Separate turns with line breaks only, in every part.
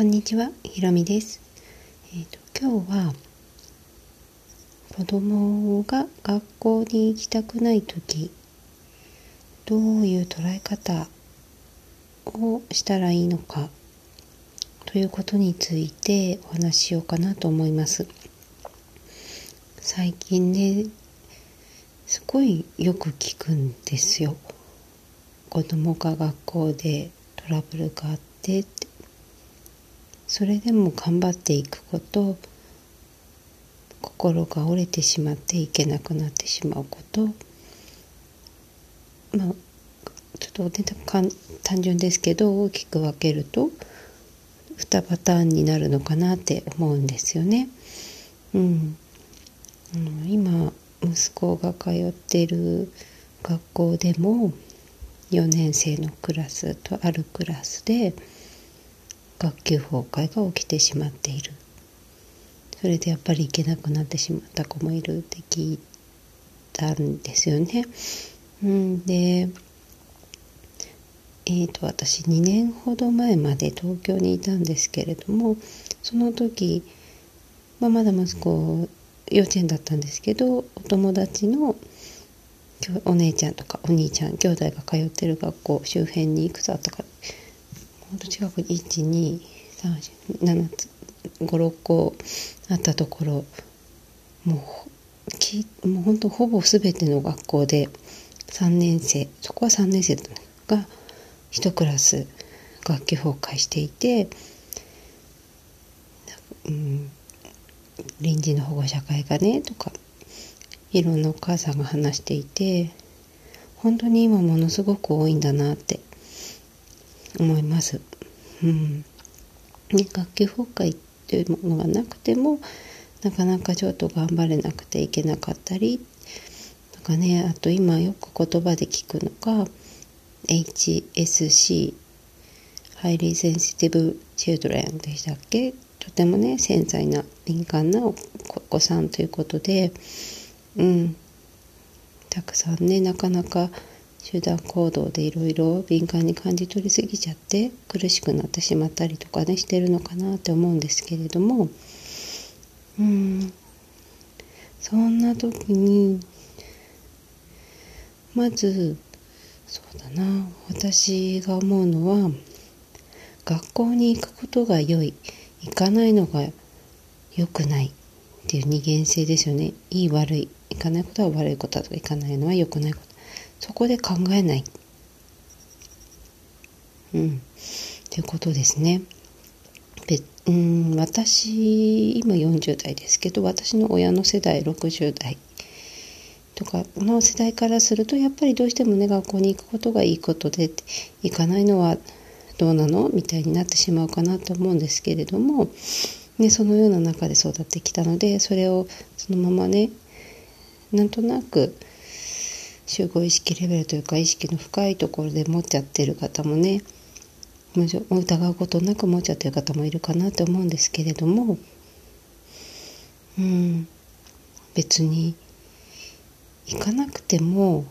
こんにちは、ひろみです。えっ、と今日は子供が学校に行きたくない時どういう捉え方をしたらいいのかということについてお話ししようかなと思います。最近ねすごいよく聞くんですよ。子供が学校でトラブルがあってってそれでも頑張っていくこと心が折れてしまっていけなくなってしまうことまあちょっと、ね、単純ですけど大きく分けると2パターンになるのかなって思うんですよね。うん、今息子が通っている学校でも4年生のクラスとあるクラスで学級崩壊が起きてしまっているそれでやっぱり行けなくなってしまった子もいるって聞いたんですよね。うん、でえーと、私2年ほど前まで東京にいたんですけれどもその時、まあ、まだ息子幼稚園だったんですけどお友達のお姉ちゃんとかお兄ちゃん兄弟が通ってる学校周辺にいくつあったかほんと近くに1235756校あったところもうきもうほんとほぼ全ての学校で3年生そこは3年生が1クラス学級崩壊していて、うん、臨時の保護者会がねとかいろんなお母さんが話していて本当に今ものすごく多いんだなって思います。うん。ね、学級崩壊っていうものがなくてもなかなかちょっと頑張れなくていけなかったりとかねあと今よく言葉で聞くのが HSC Highly Sensitive Children でしたっけ？とてもね繊細な敏感なお子さんということでうん。たくさんねなかなか集団行動でいろいろ敏感に感じ取りすぎちゃって苦しくなってしまったりとかねしてるのかなって思うんですけれども。うん。そんな時にまずそうだな。私が思うのは学校に行くことが良い。行かないのが良くない。っていう二元性ですよね。いい悪い。行かないことは悪いことだとか行かないのは良くないこと。そこで考えない。うん。ということですね。でうん私今40代ですけど私の親の世代60代。とかの世代からするとやっぱりどうしてもね学校に行くことがいいことで行かないのはどうなの？みたいになってしまうかなと思うんですけれども、ね、そのような中で育ってきたのでそれをそのままねなんとなく集合意識レベルというか意識の深いところで持っちゃってる方もね疑うことなく持っちゃってる方もいるかなと思うんですけれどもうん。別に行かなくても、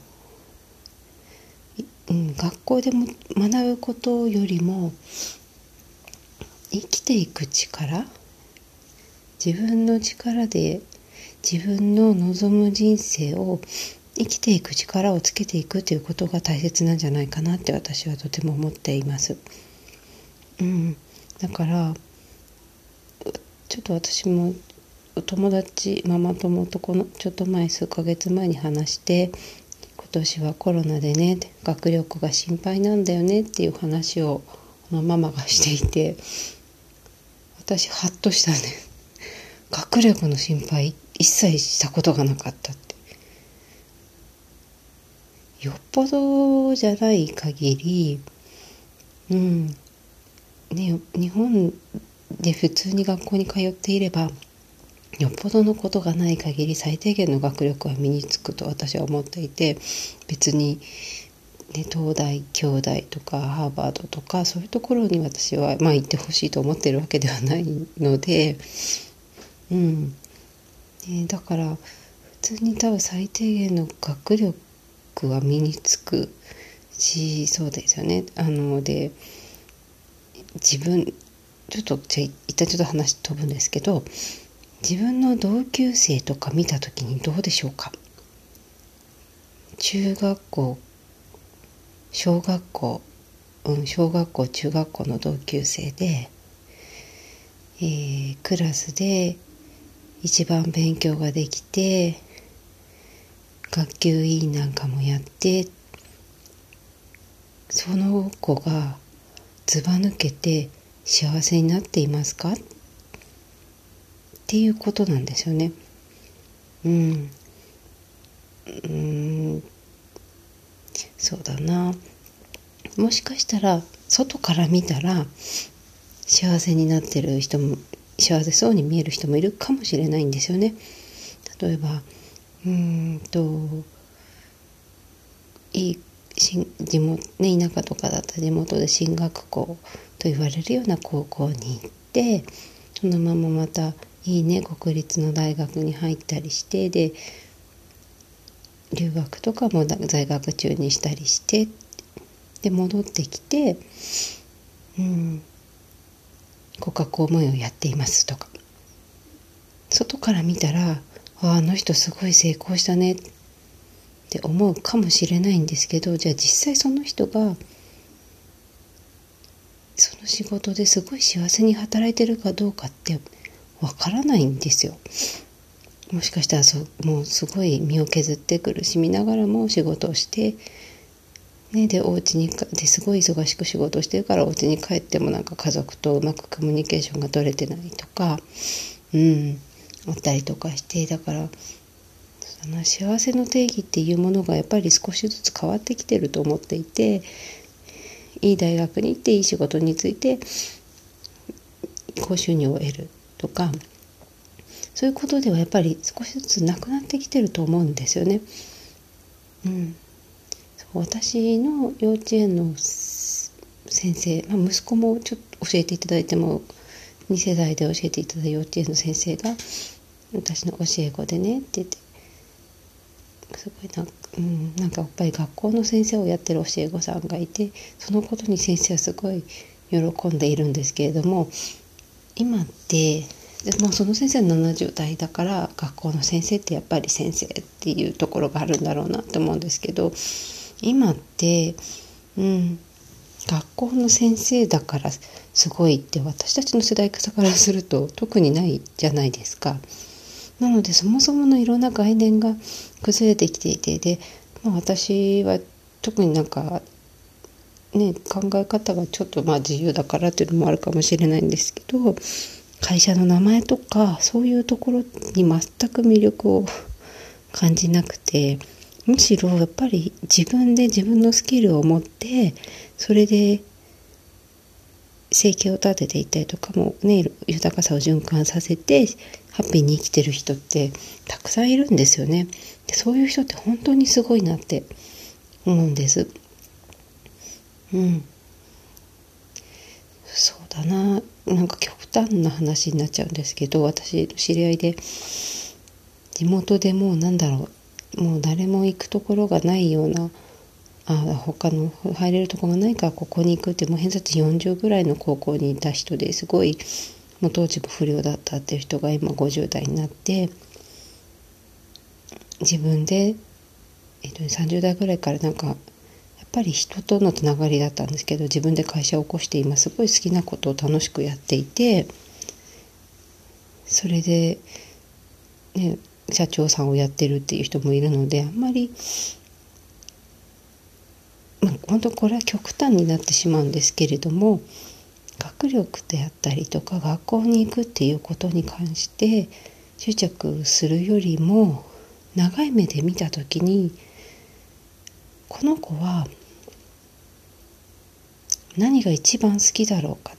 うん、学校でも学ぶことよりも生きていく力自分の力で自分の望む人生を生きていく力をつけていくということが大切なんじゃないかなって私はとても思っています。うん、だからちょっと私もお友達ママ友とこのちょっと前数ヶ月前に話して今年はコロナでね学力が心配なんだよねっていう話をのママがしていて私ハッとしたね。学力の心配一切したことがなかったって。よっぽどじゃない限りうんね日本で普通に学校に通っていればよっぽどのことがない限り最低限の学力は身につくと私は思っていて別に、ね、東大京大とかハーバードとかそういうところに私は、まあ、行ってほしいと思ってるわけではないので、うん。ね、だから普通に多分最低限の学力は身につくしそうですよね。あので自分ちょっとじゃ一旦ちょっと話飛ぶんですけど自分の同級生とか見た時にどうでしょうか？中学校小学校うん小学校中学校の同級生で、えー、クラスで一番勉強ができて学級委員なんかもやってその子がずば抜けて幸せになっていますか？っていうことなんですよね。うん。うんそうだなもしかしたら外から見たら幸せになってる人も幸せそうに見える人もいるかもしれないんですよね。例えばうんといいし地元、ね、田舎とかだった地元で進学校と言われるような高校に行ってそのまままたいいね国立の大学に入ったりしてで留学とかも在学中にしたりしてで戻ってきてうん国家公務員をやっていますとか。外から見たらあの人すごい成功したねって思うかもしれないんですけどじゃあ実際その人がその仕事ですごい幸せに働いてるかどうかってわからないんですよ。もしかしたらそもうすごい身を削って苦しみながらも仕事をして、ね、でお家にですごい忙しく仕事をしてるからお家に帰ってもなんか家族とうまくコミュニケーションが取れてないとか、うん、あったりとかしてだからその幸せの定義っていうものがやっぱり少しずつ変わってきてると思っていていい大学に行っていい仕事について高収入を得るとかそういうことではやっぱり少しずつなくなってきてると思うんですよね。うん、私の幼稚園の先生、まあ、息子もちょっと教えていただいても2世代で教えていただいた幼稚園の先生が私の教え子でねって言ってすごいな,、うん、なんかやっぱり学校の先生をやってる教え子さんがいてそのことに先生はすごい喜んでいるんですけれども今ってでもその先生は70代だから学校の先生ってやっぱり先生っていうところがあるんだろうなと思うんですけど今って、うん、学校の先生だからすごいって私たちの世代からすると特にないじゃないですか。なのでそもそものいろんな概念が崩れてきていてで、まあ、私は特になんかね考え方がちょっとまあ自由だからっていうのもあるかもしれないんですけど会社の名前とかそういうところに全く魅力を感じなくてむしろやっぱり自分で自分のスキルを持ってそれで生計を立てていたりとかもね豊かさを循環させてハッピーに生きてる人ってたくさんいるんですよね。でそういう人って本当にすごいなって思うんです。うん。そうだな。なんか極端な話になっちゃうんですけど私知り合いで地元でもうなんだろうもう誰も行くところがないようなあ他の入れるとこがないからここに行くってもう偏差値40ぐらいの高校にいた人ですごいもう当時も不良だったっていう人が今50代になって自分で、えっと、30代ぐらいからなんかやっぱり人とのつながりだったんですけど自分で会社を起こして今すごい好きなことを楽しくやっていてそれで、ね、社長さんをやってるっていう人もいるのであんまり本当これは極端になってしまうんですけれども学力であったりとか学校に行くっていうことに関して執着するよりも長い目で見た時にこの子は何が一番好きだろうか。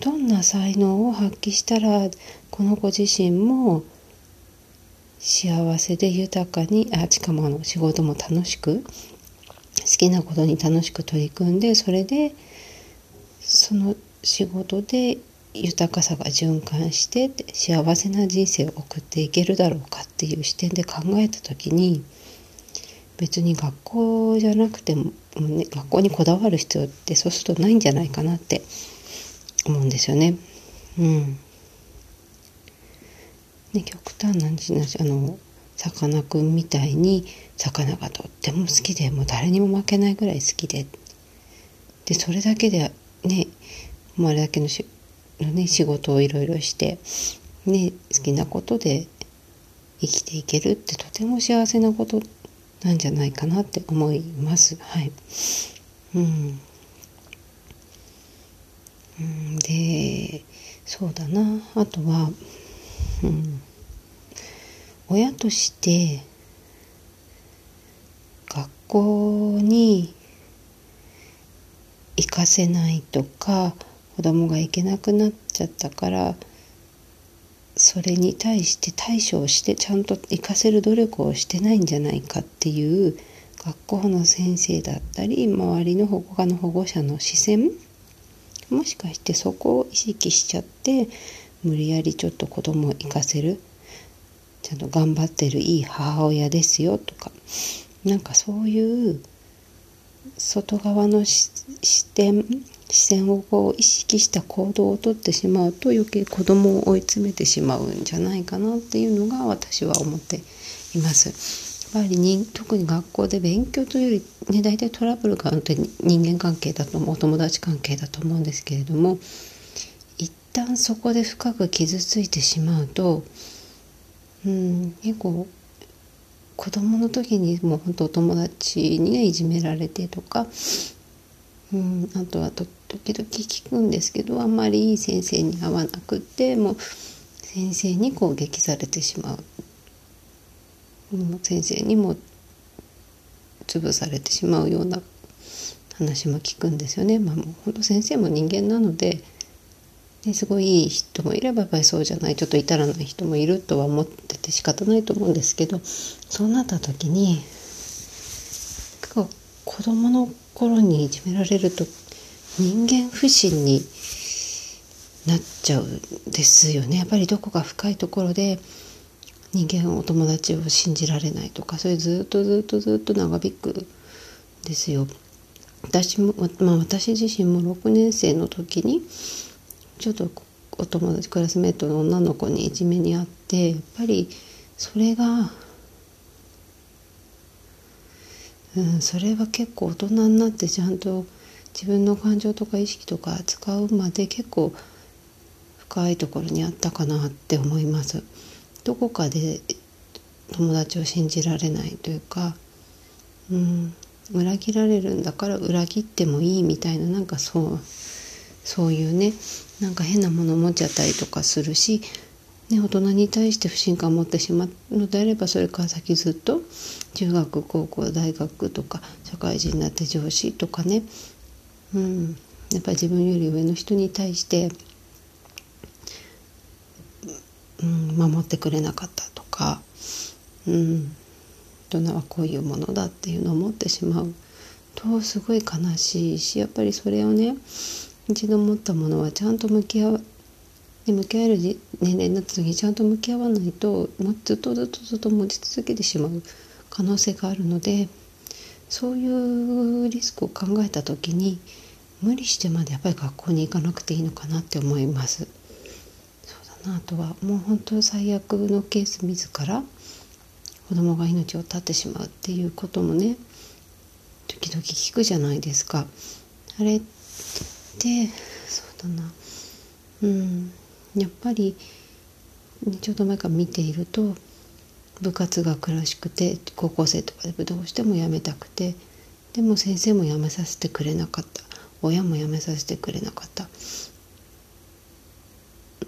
どんな才能を発揮したらこの子自身も幸せで豊かにあしかもあの仕事も楽しく好きなことに楽しく取り組んでそれでその仕事で豊かさが循環して幸せな人生を送っていけるだろうかっていう視点で考えた時に別に学校じゃなくても、ね、学校にこだわる必要ってそうするとないんじゃないかなって思うんですよね。うんね、極端な話あのさかなクンみたいに魚がとっても好きでもう誰にも負けないぐらい好きで。でそれだけでねもうあれだけのしの、ね、仕事をいろいろして、ね、好きなことで生きていけるってとても幸せなことなんじゃないかなって思います。はい、うん。うん、でそうだな。あとは、うん、親として学校に行かせないとか子供が行けなくなっちゃったからそれに対して対処をしてちゃんと行かせる努力をしてないんじゃないかっていう学校の先生だったり周りの保護家の保護者の視線もしかしてそこを意識しちゃって無理やりちょっと子供を行かせる。ちゃんと頑張ってるいい母親ですよとかなんかそういう外側の視点視線をこう意識した行動をとってしまうと余計子供を追い詰めてしまうんじゃないかなっていうのが私は思っています。やっぱりに特に学校で勉強というより、ね、大体トラブルが本当に人間関係だと思うお友達関係だと思うんですけれども一旦そこで深く傷ついてしまうとうん結構子供の時にもう本当お友達にいじめられてとか、うん、あとは時々聞くんですけどあんまりいい先生に会わなくてもう先生に攻撃されてしまう先生にも潰されてしまうような話も聞くんですよね。まあ、もう本当先生も人間なので、ね、すごいいい人もいればやっぱりそうじゃないちょっと至らない人もいるとは思ってて仕方ないと思うんですけどそうなった時に子供の頃にいじめられると人間不信になっちゃうんですよね。やっぱりどこか深いところで人間お友達を信じられないとかそれずっとずっとずっと長引くんですよ。私も、まあ、私自身も6年生の時にちょっとお友達クラスメートの女の子にいじめにあってやっぱりそれが、うん、それは結構大人になってちゃんと自分の感情とか意識とか扱うまで結構深いところにあったかなって思います。どこかで友達を信じられないというか、うん、裏切られるんだから裏切ってもいいみたいななんかそうそういうねなんか変なものを持っちゃったりとかするし、ね、大人に対して不信感を持ってしまうのであればそれから先ずっと中学高校大学とか社会人になって上司とかね、うん、やっぱり自分より上の人に対してうん、守ってくれなかったとか、うん、大人はこういうものだっていうのを思ってしまうとすごい悲しいしやっぱりそれをね一度持ったものはちゃんと向き合う向き合える年齢になった時にちゃんと向き合わないともうずっとずっとずっと持ち続けてしまう可能性があるのでそういうリスクを考えた時に無理してまでやっぱり学校に行かなくていいのかなって思います。あとはもう本当最悪のケース自ら子供が命を絶ってしまうっていうこともね時々聞くじゃないですか。あれってそうだな。うん。やっぱりちょっと前から見ていると部活が苦しくて高校生とかでどうしても辞めたくてでも先生も辞めさせてくれなかった。親も辞めさせてくれなかった。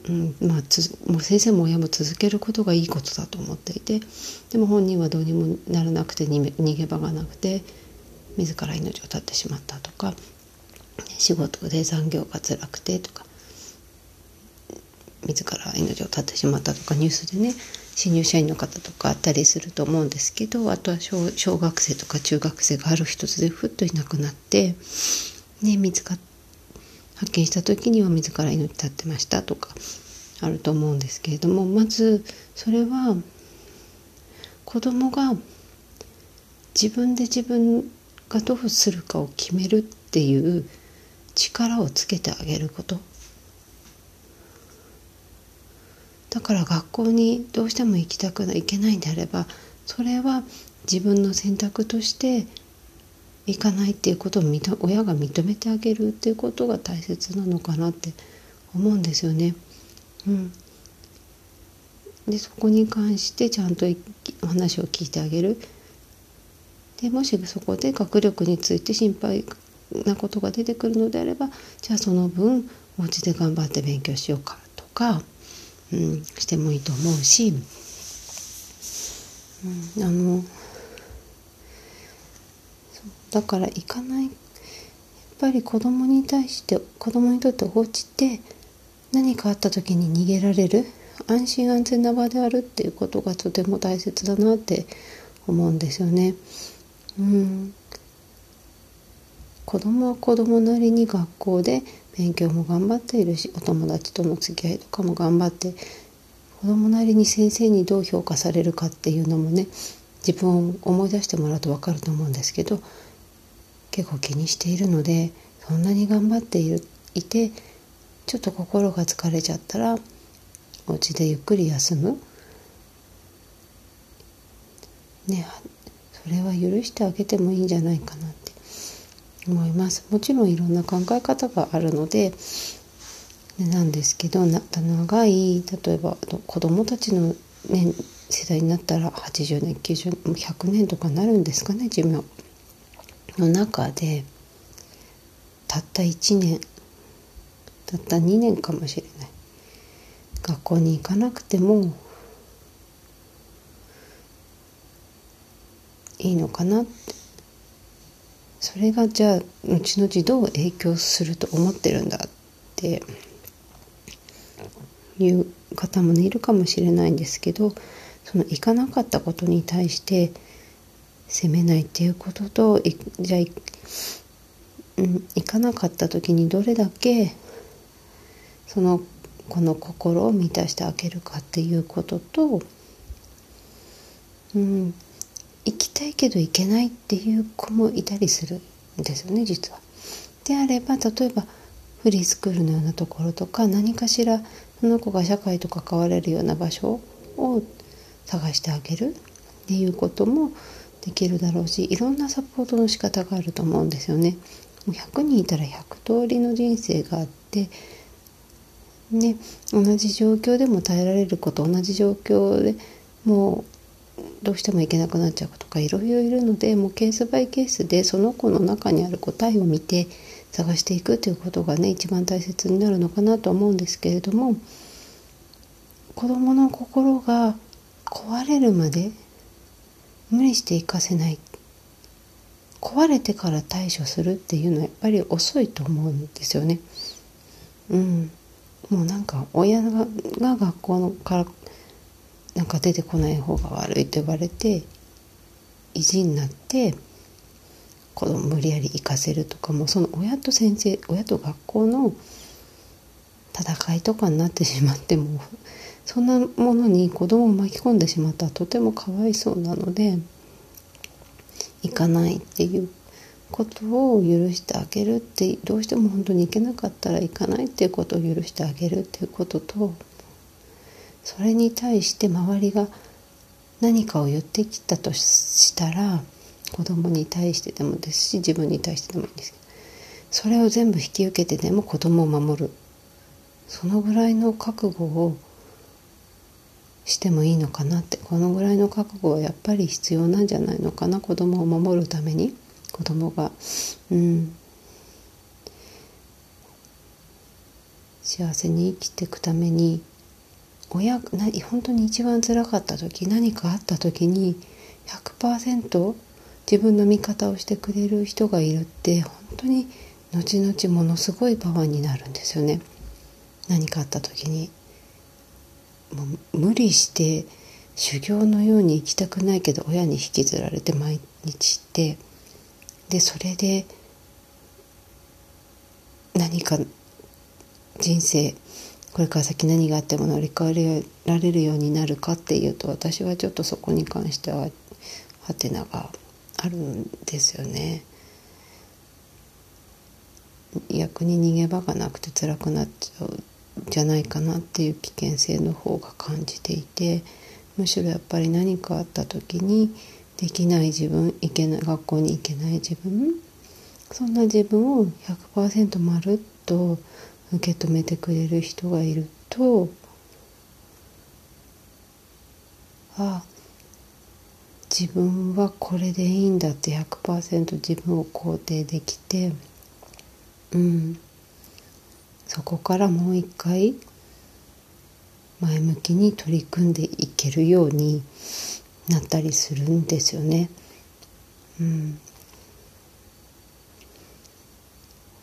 うん。まあ、つもう先生も親も続けることがいいことだと思っていてでも本人はどうにもならなくて逃げ場がなくて自ら命を絶ってしまったとか仕事で残業が辛くてとか自ら命を絶ってしまったとかニュースでね新入社員の方とかあったりすると思うんですけどあとは小学生とか中学生がある一つでふっといなくなって、ね、見つか。発見した時には自ら命絶ってましたとかあると思うんですけれどもまずそれは子供が自分で自分がどうするかを決めるっていう力をつけてあげることだから学校にどうしても行きたくない行けないんであればそれは自分の選択として行かないっていうことを親が認めてあげるっていうことが大切なのかなって思うんですよね。うん、でそこに関してちゃんとお話を聞いてあげる。でもしそこで学力について心配なことが出てくるのであればじゃあその分お家で頑張って勉強しようかとか、うん、してもいいと思うし、うん、あのだから行かないやっぱり子供に対して子供にとってお家って何かあった時に逃げられる安心安全な場であるっていうことがとても大切だなって思うんですよね。うん、子供は子供なりに学校で勉強も頑張っているしお友達との付き合いとかも頑張って子供なりに先生にどう評価されるかっていうのもね自分を思い出してもらうと分かると思うんですけど結構気にしているのでそんなに頑張っているいてちょっと心が疲れちゃったらお家でゆっくり休む。ねそれは許してあげてもいいんじゃないかな。思います。もちろんいろんな考え方があるのでなんですけど長い例えば子どもたちの、ね、世代になったら80年90年100年とかなるんですかね寿命の中で。たった1年たった2年かもしれない。学校に行かなくてもいいのかなってそれがじゃあ後々どう影響すると思ってるんだっていう方も、ね、いるかもしれないんですけどその行かなかったことに対して責めないっていうこととじゃあ、うん、行かなかった時にどれだけそのこの心を満たしてあげるかっていうことと、うん、行きたいけど行けないっていう子もいたりするんですよね実は。であれば例えばフリースクールのようなところとか何かしらその子が社会と関われるような場所を探してあげるっていうこともできるだろうしいろんなサポートの仕方があると思うんですよね。100人いたら100通りの人生があってね同じ状況でも耐えられること同じ状況でもうどうしてもいけなくなっちゃう子とかいろいろいるのでもうケースバイケースでその子の中にある答えを見て探していくということがね一番大切になるのかなと思うんですけれども子どもの心が壊れるまで無理して生かせない壊れてから対処するっていうのはやっぱり遅いと思うんですよね。うん、もうなんか親がが学校のからなんか出てこない方が悪いと言われて意地になって子供無理やり行かせるとかもその親と先生親と学校の戦いとかになってしまってもそんなものに子供を巻き込んでしまったらとてもかわいそうなので行かないっていうことを許してあげるってどうしても本当に行けなかったら行かないっていうことを許してあげるっていうこととそれに対して周りが何かを言ってきたとしたら子供に対してでもですし自分に対してでもいいんですけどそれを全部引き受けてでも子供を守る。そのぐらいの覚悟をしてもいいのかなって。このぐらいの覚悟はやっぱり必要なんじゃないのかな。子供を守るために。子供がうん。幸せに生きていくために親な本当に一番つらかった時何かあった時に100%自分の味方をしてくれる人がいるって本当に後々ものすごいパワーになるんですよね何かあった時に。もう無理して修行のように行きたくないけど親に引きずられて毎日ってでそれで何か人生これから先何があっても乗り越えられるようになるかっていうと私はちょっとそこに関してはハテナがあるんですよね。逆に逃げ場がなくて辛くなっちゃうじゃないかなっていう危険性の方が感じていてむしろやっぱり何かあった時にできない自分いけない学校に行けない自分そんな自分を100%まるっと受け止めてくれる人がいるとあ自分はこれでいいんだって100%自分を肯定できてうん。そこからもう一回前向きに取り組んでいけるようになったりするんですよね。うん、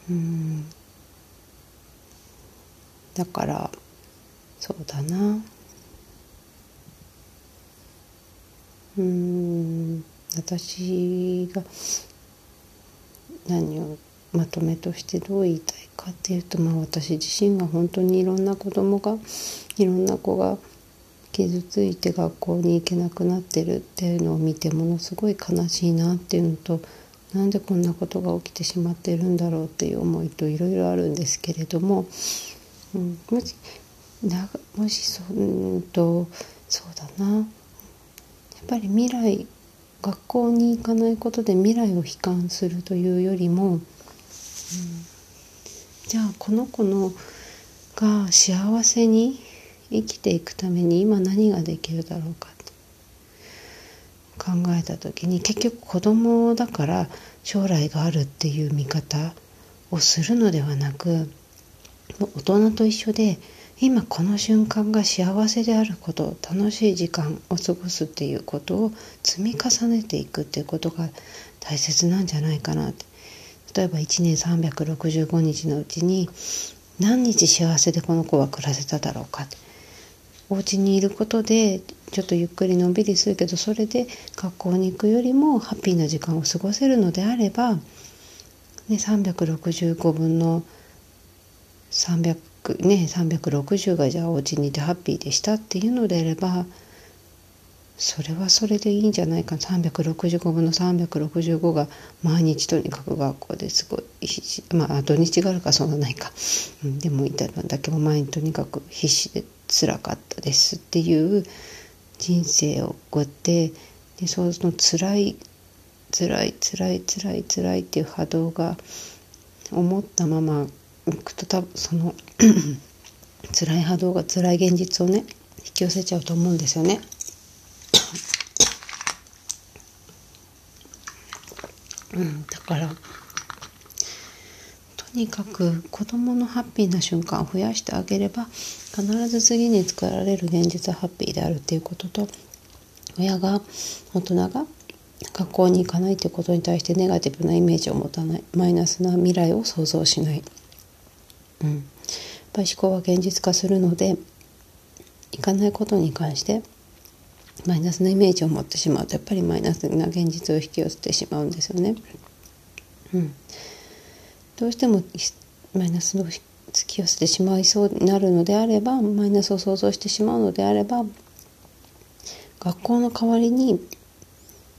うん。だからそうだな。うん私が何をまとめとしてどう言いたいかっていうと、まあ、私自身が本当にいろんな子供がいろんな子が傷ついて学校に行けなくなってるっていうのを見てものすごい悲しいなっていうのとなんでこんなことが起きてしまってるんだろうっていう思いといろいろあるんですけれども、うん、もしなもしそうんとそうだな。やっぱり未来学校に行かないことで未来を悲観するというよりも、うん、じゃあこの子のが幸せに生きていくために今何ができるだろうかと考えた時に結局子供だから将来があるっていう見方をするのではなく大人と一緒で今この瞬間が幸せであること楽しい時間を過ごすっていうことを積み重ねていくっていうことが大切なんじゃないかなって。例えば1年365日のうちに何日幸せでこの子は暮らせただろうかって。お家にいることでちょっとゆっくりのんびりするけどそれで学校に行くよりもハッピーな時間を過ごせるのであれば、ね、365分の300ね360がじゃあお家にいてハッピーでしたっていうのであればそれはそれでいいんじゃないか。365分の365が毎日とにかく学校ですごいまあ土日があるかそんなないか、うん、でもいた分だけも毎日とにかく必死で辛かったですっていう人生を送ってでその辛い辛い辛い辛い辛いっていう波動が思ったままいくと多分その 辛い波動が辛い現実をね引き寄せちゃうと思うんですよね。うん、だからとにかく子どものハッピーな瞬間を増やしてあげれば必ず次に作られる現実はハッピーであるっていうことと親が大人が学校に行かないということに対してネガティブなイメージを持たないマイナスな未来を想像しない、うん、やっぱり思考は現実化するので行かないことに関してマイナスなイメージを持ってしまうとやっぱりマイナスな現実を引き寄せてしまうんですよね。うん、どうしてもマイナスを引き寄せてしまいそうになるのであればマイナスを想像してしまうのであれば学校の代わりに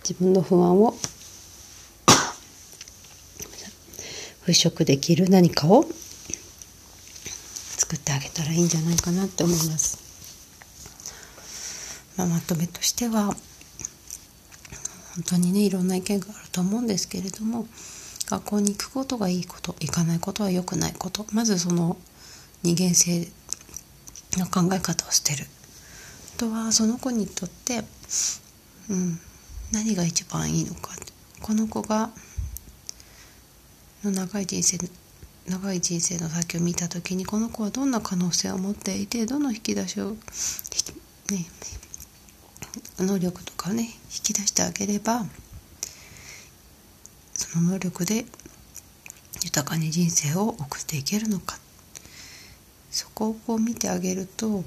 自分の不安を 払拭できる何かをらいいんじゃないかなって思います。まあ、まとめとしては本当にねいろんな意見があると思うんですけれども学校に行くことがいいこと行かないことは良くないことまずその二元性の考え方を捨てるあとはその子にとって、うん、何が一番いいのかこの子がの長い人生長い人生の先を見た時にこの子はどんな可能性を持っていてどの引き出しを、ね、能力とかをね引き出してあげればその能力で豊かに人生を送っていけるのか。そこをこう見てあげると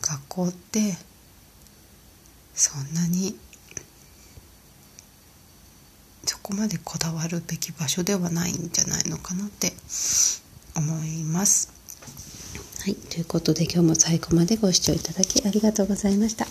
学校ってそんなにそこまでこだわるべき場所ではないんじゃないのかなって思います。はい、ということで今日も最後までご視聴いただきありがとうございました。